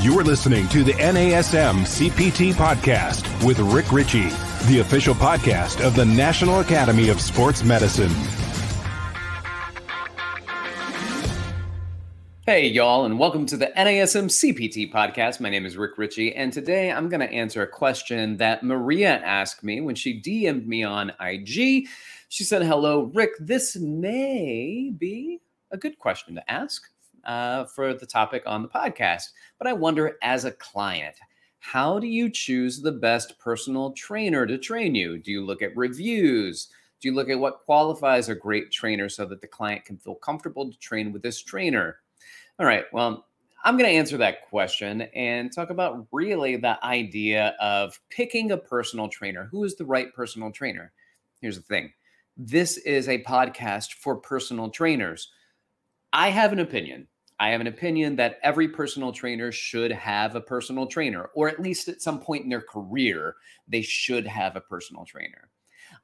You're listening to the NASM CPT podcast with Rick Richey, the official podcast of the National Academy of Sports Medicine. Hey, y'all, and welcome to the NASM CPT podcast. My name is Rick Richey, and today I'm going to answer a question that Maria asked me when she DM'd me on IG. She said, Hello, Rick. This may be a good question to ask uh, for the topic on the podcast. But I wonder, as a client, how do you choose the best personal trainer to train you? Do you look at reviews? Do you look at what qualifies a great trainer so that the client can feel comfortable to train with this trainer? All right, well, I'm going to answer that question and talk about really the idea of picking a personal trainer. Who is the right personal trainer? Here's the thing this is a podcast for personal trainers. I have an opinion. I have an opinion that every personal trainer should have a personal trainer, or at least at some point in their career, they should have a personal trainer.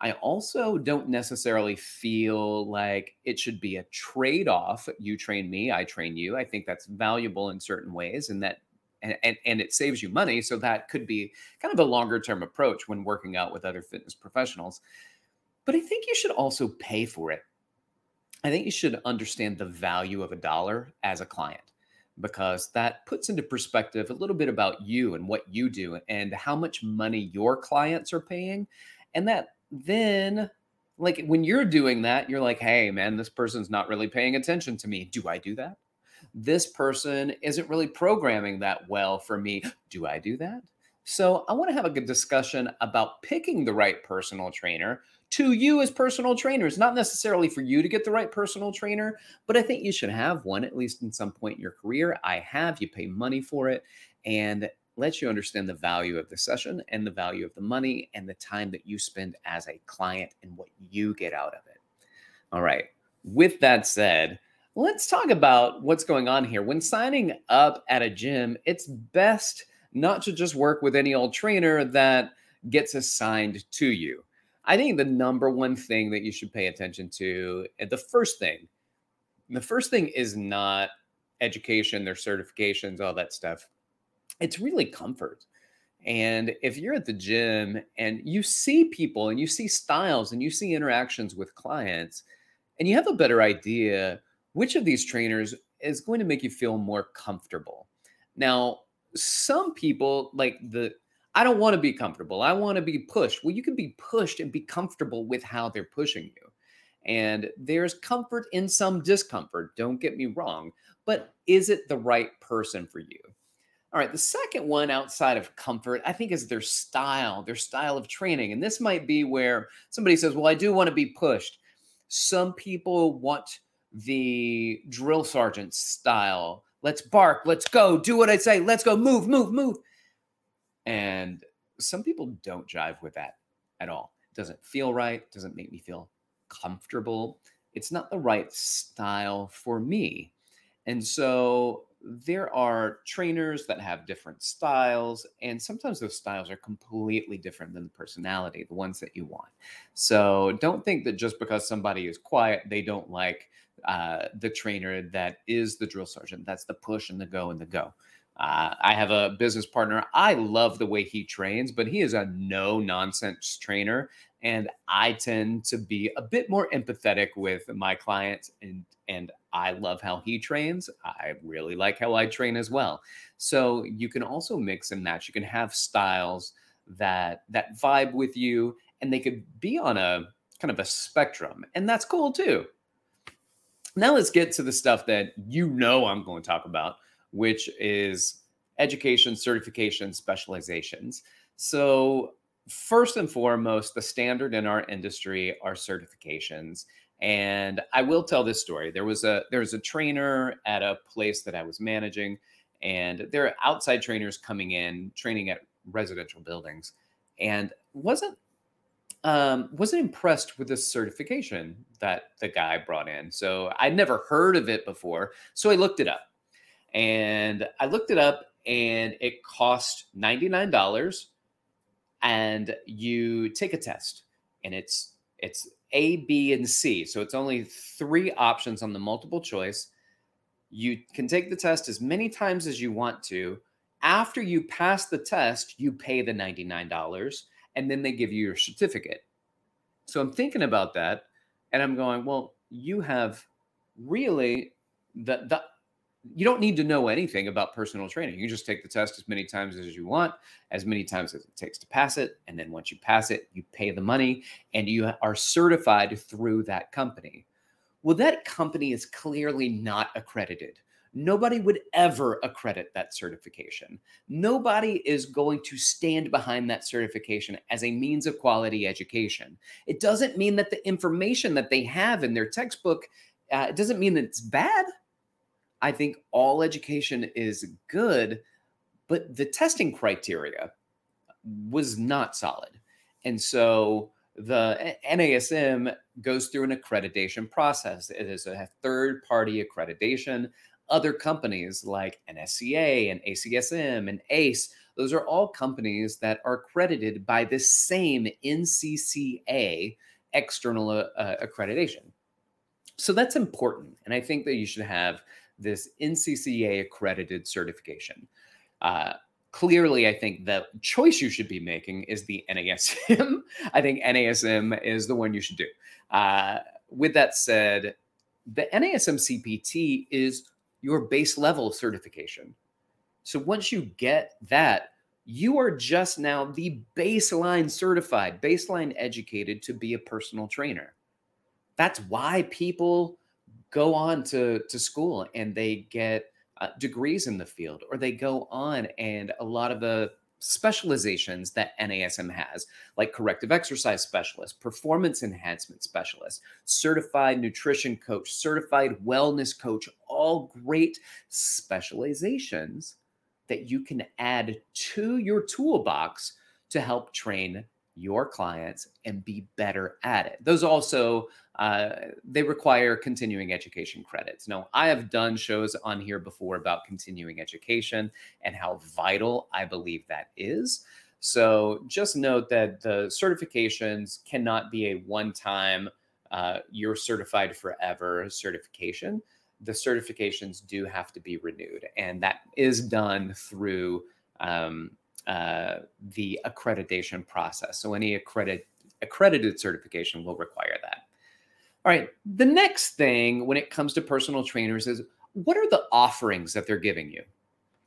I also don't necessarily feel like it should be a trade off. You train me, I train you. I think that's valuable in certain ways, and that and, and, and it saves you money. So that could be kind of a longer term approach when working out with other fitness professionals. But I think you should also pay for it I think you should understand the value of a dollar as a client because that puts into perspective a little bit about you and what you do and how much money your clients are paying. And that then, like when you're doing that, you're like, hey, man, this person's not really paying attention to me. Do I do that? This person isn't really programming that well for me. Do I do that? So I want to have a good discussion about picking the right personal trainer to you as personal trainers, not necessarily for you to get the right personal trainer, but I think you should have one at least in some point in your career. I have, you pay money for it and lets you understand the value of the session and the value of the money and the time that you spend as a client and what you get out of it. All right. With that said, let's talk about what's going on here. When signing up at a gym, it's best not to just work with any old trainer that gets assigned to you. I think the number one thing that you should pay attention to, the first thing, the first thing is not education, their certifications, all that stuff. It's really comfort. And if you're at the gym and you see people and you see styles and you see interactions with clients, and you have a better idea which of these trainers is going to make you feel more comfortable. Now, some people like the I don't want to be comfortable. I want to be pushed. Well, you can be pushed and be comfortable with how they're pushing you. And there's comfort in some discomfort, don't get me wrong, but is it the right person for you? All right, the second one outside of comfort, I think, is their style, their style of training. And this might be where somebody says, Well, I do want to be pushed. Some people want the drill sergeant style. Let's bark, let's go, do what I say, let's go, move, move, move. And some people don't jive with that at all. It doesn't feel right, doesn't make me feel comfortable. It's not the right style for me. And so there are trainers that have different styles, and sometimes those styles are completely different than the personality, the ones that you want. So don't think that just because somebody is quiet, they don't like uh, the trainer that is the drill sergeant. That's the push and the go and the go. Uh, I have a business partner. I love the way he trains, but he is a no nonsense trainer. And I tend to be a bit more empathetic with my clients and and I love how he trains. I really like how I train as well. So you can also mix and match. You can have styles that that vibe with you and they could be on a kind of a spectrum. And that's cool too. Now let's get to the stuff that you know I'm going to talk about which is education, certification, specializations. So, first and foremost, the standard in our industry are certifications. And I will tell this story. There was a there was a trainer at a place that I was managing, and there are outside trainers coming in training at residential buildings, and wasn't um, wasn't impressed with the certification that the guy brought in. So I'd never heard of it before. So I looked it up. And I looked it up and it cost $99 and you take a test and it's it's A, B, and C. So it's only three options on the multiple choice. You can take the test as many times as you want to, After you pass the test, you pay the $99 and then they give you your certificate. So I'm thinking about that and I'm going, well, you have really the the you don't need to know anything about personal training. You just take the test as many times as you want, as many times as it takes to pass it. And then once you pass it, you pay the money and you are certified through that company. Well, that company is clearly not accredited. Nobody would ever accredit that certification. Nobody is going to stand behind that certification as a means of quality education. It doesn't mean that the information that they have in their textbook, uh, it doesn't mean that it's bad I think all education is good, but the testing criteria was not solid. And so the NASM goes through an accreditation process. It is a third party accreditation. Other companies like NSCA and ACSM and ACE, those are all companies that are accredited by the same NCCA external uh, accreditation. So that's important. And I think that you should have this NCCA accredited certification. Uh, clearly, I think the choice you should be making is the NASM. I think NASM is the one you should do. Uh, with that said, the NASM CPT is your base level certification. So once you get that, you are just now the baseline certified, baseline educated to be a personal trainer. That's why people go on to, to school and they get uh, degrees in the field, or they go on and a lot of the specializations that NASM has, like corrective exercise specialist, performance enhancement specialist, certified nutrition coach, certified wellness coach, all great specializations that you can add to your toolbox to help train your clients and be better at it. Those also uh, they require continuing education credits. Now, I have done shows on here before about continuing education and how vital I believe that is. So just note that the certifications cannot be a one-time uh, you're certified forever certification. The certifications do have to be renewed, and that is done through um, uh, the accreditation process. So any accredit, accredited certification will require that. All right. The next thing when it comes to personal trainers is what are the offerings that they're giving you?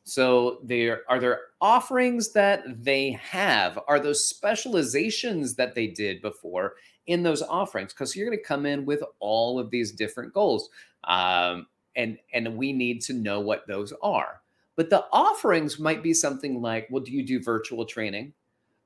So there are there offerings that they have? Are those specializations that they did before in those offerings? Because you're going to come in with all of these different goals, um, and and we need to know what those are. But the offerings might be something like, well, do you do virtual training?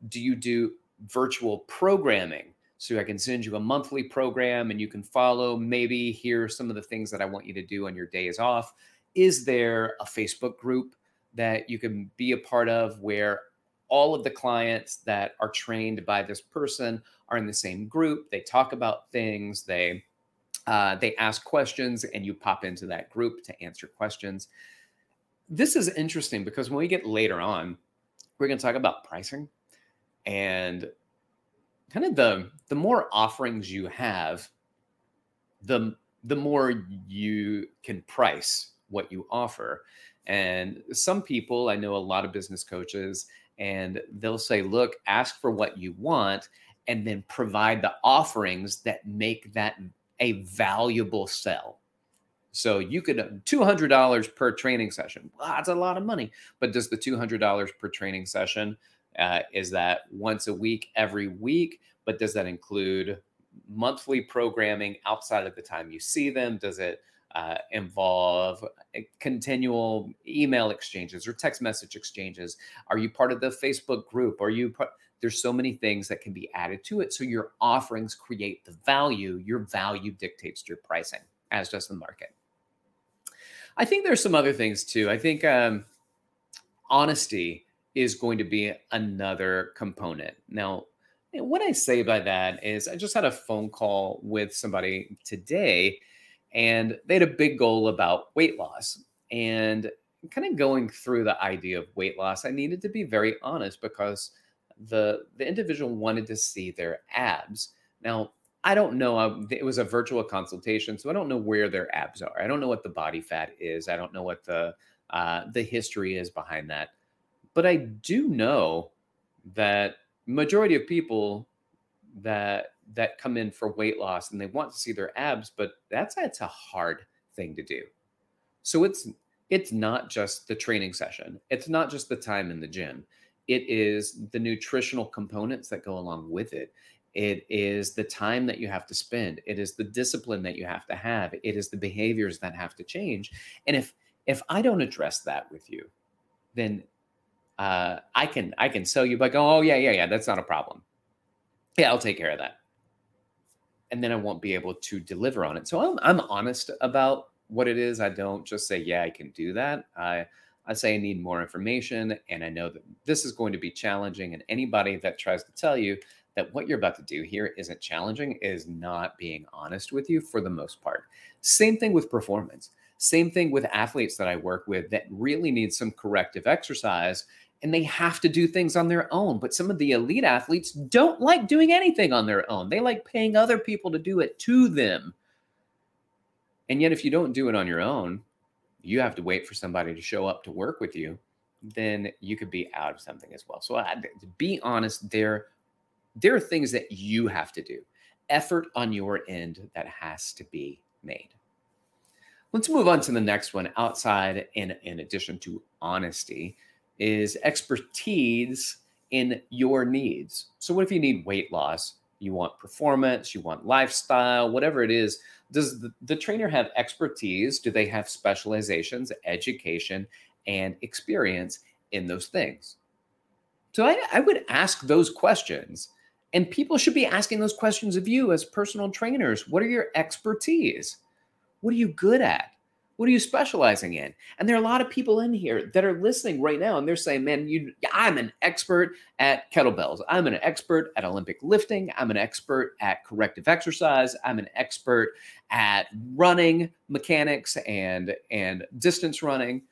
Do you do virtual programming? So I can send you a monthly program and you can follow. Maybe here are some of the things that I want you to do on your days off. Is there a Facebook group that you can be a part of where all of the clients that are trained by this person are in the same group? They talk about things. They uh, they ask questions, and you pop into that group to answer questions this is interesting because when we get later on, we're going to talk about pricing and kind of the the more offerings you have, the the more you can price what you offer. And some people, I know a lot of business coaches, and they'll say, look, ask for what you want and then provide the offerings that make that a valuable sell. So you could uh, two hundred dollars per training session. Well, that's a lot of money. But does the two hundred dollars per training session uh, is that once a week, every week? But does that include monthly programming outside of the time you see them? Does it uh, involve uh, continual email exchanges or text message exchanges? Are you part of the Facebook group? Are you part? There's so many things that can be added to it. So your offerings create the value. Your value dictates your pricing, as does the market. I think there's some other things too. I think um, honesty is going to be another component. Now, what I say by that is I just had a phone call with somebody today and they had a big goal about weight loss. And kind of going through the idea of weight loss, I needed to be very honest because the the individual wanted to see their abs. Now, I don't know. Um, it was a virtual consultation, so I don't know where their abs are. I don't know what the body fat is. I don't know what the uh, the history is behind that. but I do know that majority of people that that come in for weight loss and they want to see their abs, but that's that's a hard thing to do. So it's it's not just the training session. It's not just the time in the gym. It is the nutritional components that go along with it. It is the time that you have to spend. It is the discipline that you have to have. It is the behaviors that have to change. And if if I don't address that with you, then uh, I can I can sell you by going, oh yeah yeah yeah that's not a problem. Yeah, I'll take care of that. And then I won't be able to deliver on it. So I'm I'm honest about what it is. I don't just say yeah I can do that. I I say I need more information, and I know that this is going to be challenging. And anybody that tries to tell you that what you're about to do here isn't challenging is not being honest with you for the most part. Same thing with performance. Same thing with athletes that I work with that really need some corrective exercise and they have to do things on their own. But some of the elite athletes don't like doing anything on their own. They like paying other people to do it to them. And yet, if you don't do it on your own, you have to wait for somebody to show up to work with you, then you could be out of something as well. So, I, be honest, there, there are things that you have to do, effort on your end that has to be made. Let's move on to the next one. Outside, in, in addition to honesty, is expertise in your needs. So, what if you need weight loss? You want performance, you want lifestyle, whatever it is. Does the, the trainer have expertise? Do they have specializations, education, and experience in those things? So, I, I would ask those questions. And people should be asking those questions of you as personal trainers. What are your expertise? What are you good at? What are you specializing in? And there are a lot of people in here that are listening right now and they're saying, man, you I'm an expert at kettlebells. I'm an expert at Olympic lifting. I'm an expert at corrective exercise. I'm an expert at running mechanics and and distance running.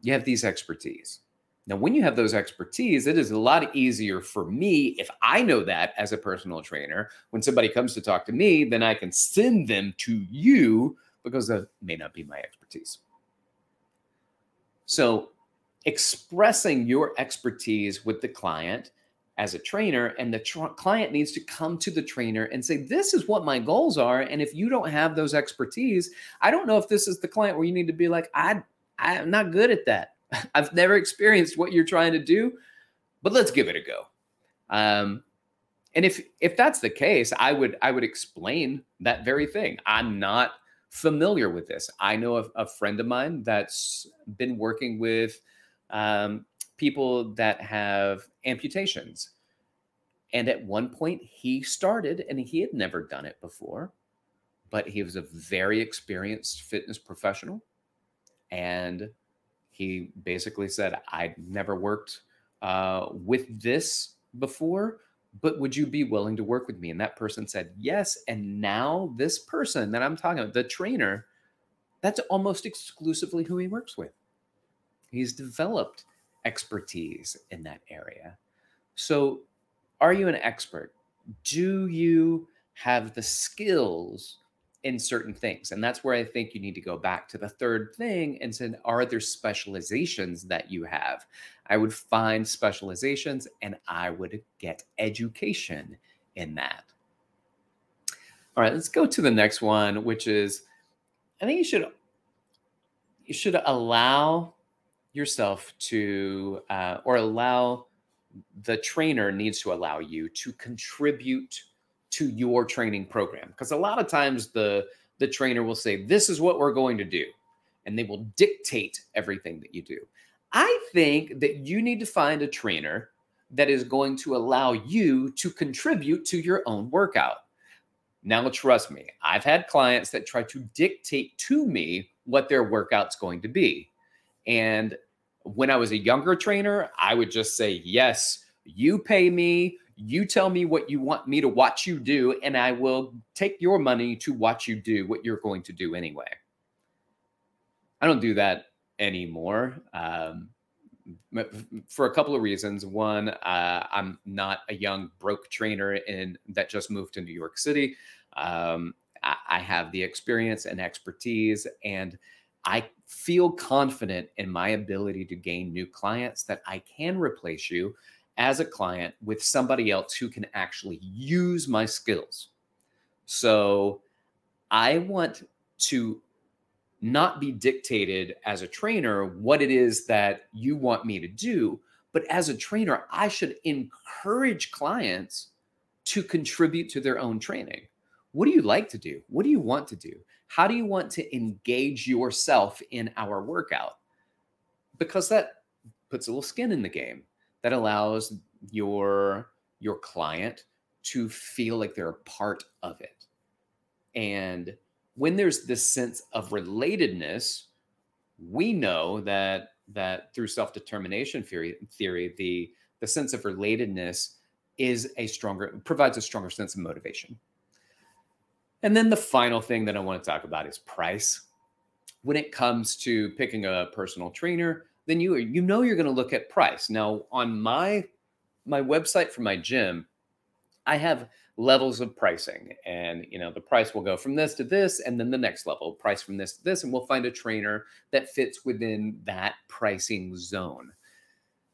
You have these expertise. Now, when you have those expertise, it is a lot easier for me if I know that as a personal trainer. When somebody comes to talk to me, then I can send them to you because that may not be my expertise. So, expressing your expertise with the client as a trainer, and the client needs to come to the trainer and say, This is what my goals are. And if you don't have those expertise, I don't know if this is the client where you need to be like, I, I'm not good at that. I've never experienced what you're trying to do, but let's give it a go. Um, and if if that's the case, I would I would explain that very thing. I'm not familiar with this. I know a, a friend of mine that's been working with um, people that have amputations. And at one point, he started, and he had never done it before, but he was a very experienced fitness professional. And he basically said, I'd never worked uh, with this before, but would you be willing to work with me? And that person said, yes. And now this person that I'm talking about, the trainer, that's almost exclusively who he works with. He's developed expertise in that area. So, are you an expert? Do you have the skills in certain things? And that's where I think you need to go back to the third thing and say, are there specializations that you have? I would find specializations and I would get education in that. All right, let's go to the next one, which is I think you should you should allow yourself to uh, or allow the trainer needs to allow you to contribute to your training program because a lot of times the the trainer will say this is what we're going to do and they will dictate everything that you do I think that you need to find a trainer that is going to allow you to contribute to your own workout. Now, trust me, I've had clients that try to dictate to me what their workout's going to be. And when I was a younger trainer, I would just say, Yes, you pay me. You tell me what you want me to watch you do, and I will take your money to watch you do what you're going to do anyway. I don't do that anymore um, for a couple of reasons. One, uh, I'm not a young broke trainer in that just moved to New York City. Um, I, I have the experience and expertise, and I feel confident in my ability to gain new clients that I can replace you as a client with somebody else who can actually use my skills. So I want to not be dictated as a trainer what it is that you want me to do, but as a trainer, I should encourage clients to contribute to their own training. What do you like to do? What do you want to do? How do you want to engage yourself in our workout? Because that puts a little skin in the game that allows your your client to feel like they're a part of it. And when there's this sense of relatedness, we know that that through self-determination theory, theory the the sense of relatedness is a stronger provides a stronger sense of motivation. And then the final thing that I want to talk about is price. When it comes to picking a personal trainer, then you you know you're going to look at price. Now on my my website for my gym, I have levels of pricing and you know the price will go from this to this and then the next level price from this to this and we'll find a trainer that fits within that pricing zone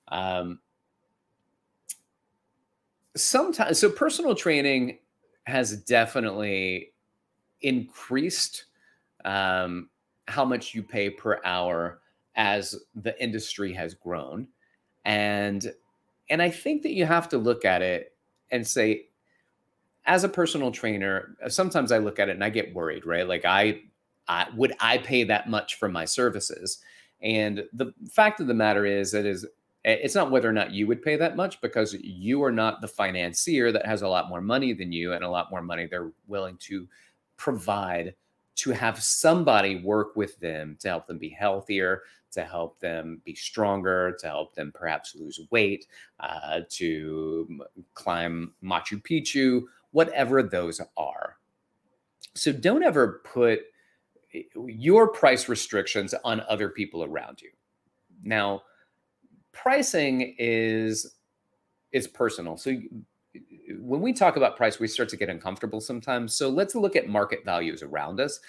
um, sometimes so personal training has definitely increased um, how much you pay per hour as the industry has grown and and i think that you have to look at it and say as a personal trainer, sometimes I look at it and I get worried, right? Like I, I would I pay that much for my services? And the fact of the matter is, it is it's not whether or not you would pay that much because you are not the financier that has a lot more money than you and a lot more money they're willing to provide to have somebody work with them to help them be healthier, to help them be stronger, to help them perhaps lose weight, uh, to climb Machu Picchu, whatever those are. So don't ever put eh, your price restrictions on other people around you. Now, pricing is is personal. So when we talk about price, we start to get uncomfortable sometimes. So let's look at market values around us.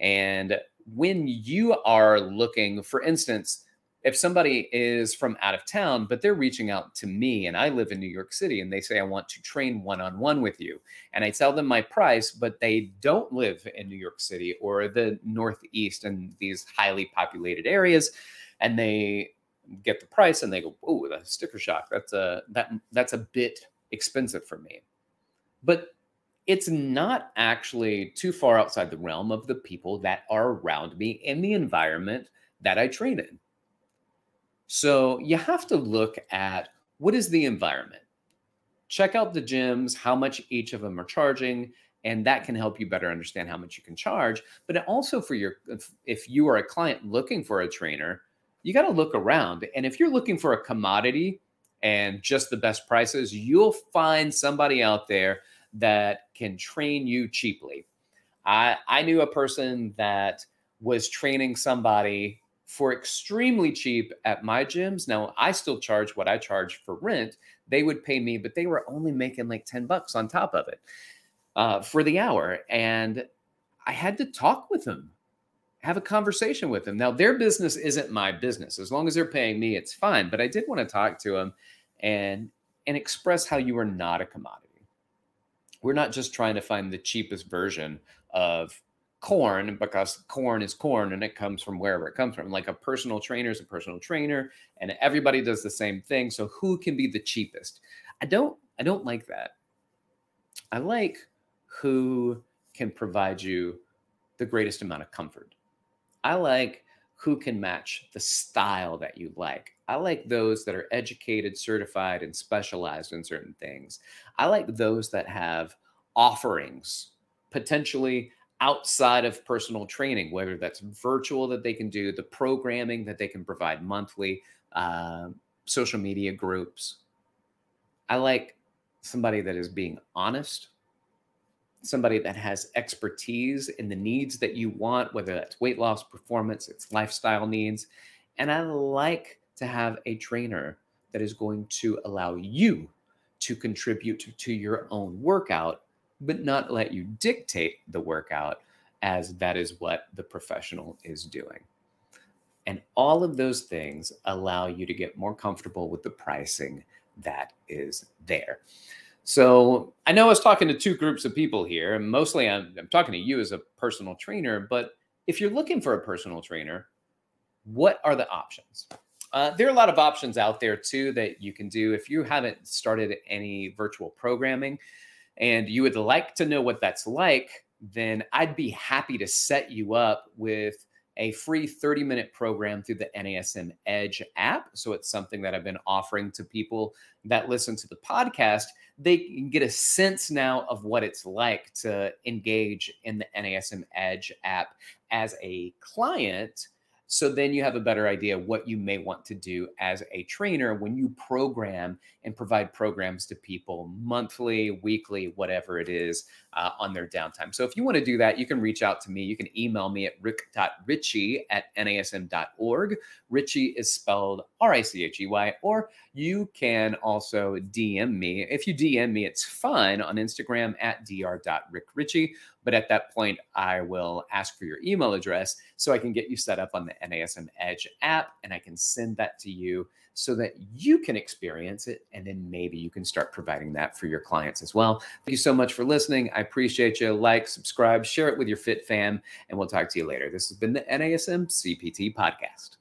And when you are looking, for instance, if somebody is from out of town, but they're reaching out to me and I live in New York City and they say, I want to train one on one with you. And I tell them my price, but they don't live in New York City or the Northeast and these highly populated areas. And they get the price and they go, Oh, the sticker shock. That's a that that's a bit expensive for me. But it's not actually too far outside the realm of the people that are around me in the environment that I train in. So you have to look at what is the environment. Check out the gyms, how much each of them are charging, and that can help you better understand how much you can charge. But also for your if, if you are a client looking for a trainer, you got to look around. And if you're looking for a commodity and just the best prices, you'll find somebody out there that can train you cheaply. I I knew a person that was training somebody for extremely cheap at my gyms. Now, I still charge what I charge for rent. They would pay me, but they were only making like 10 bucks on top of it uh, for the hour. And I had to talk with them, have a conversation with them. Now, their business isn't my business. As long as they're paying me, it's fine. But I did want to talk to them and and express how you are not a commodity. We're not just trying to find the cheapest version of corn because corn is corn and it comes from wherever it comes from. Like a personal trainer is a personal trainer and everybody does the same thing. So who can be the cheapest? I don't I don't like that. I like who can provide you the greatest amount of comfort. I like who can match the style that you like. I like those that are educated, certified, and specialized in certain things. I like those that have offerings, potentially outside of personal training, whether that's virtual that they can do, the programming that they can provide monthly, uh, social media groups. I like somebody that is being honest, somebody that has expertise in the needs that you want, whether that's weight loss, performance, it's lifestyle needs. And I like to have a trainer that is going to allow you to contribute to, your own workout but not let you dictate the workout as that is what the professional is doing. And all of those things allow you to get more comfortable with the pricing that is there. So I know I was talking to two groups of people here, and mostly I'm, I'm talking to you as a personal trainer. But if you're looking for a personal trainer, what are the options? Uh, there are a lot of options out there too that you can do. If you haven't started any virtual programming and you would like to know what that's like, then I'd be happy to set you up with a free 30 minute program through the NASM Edge app. So it's something that I've been offering to people that listen to the podcast. They can get a sense now of what it's like to engage in the NASM Edge app as a client so then you have a better idea what you may want to do as a trainer when you program and provide programs to people monthly, weekly, whatever it is uh, on their downtime. So if you want to do that, you can reach out to me. You can email me at rick.richey at nasm.org. Richey is spelled R I C H E Y, or you can also DM me. If you DM me, it's fine on Instagram at dr.rickrichey. But at that point, I will ask for your email address so I can get you set up on the NASM Edge app and I can send that to you so that you can experience it. And then maybe you can start providing that for your clients as well. Thank you so much for listening. I appreciate you. Like, subscribe, share it with your Fit fam, and we'll talk to you later. This has been the NASM CPT podcast.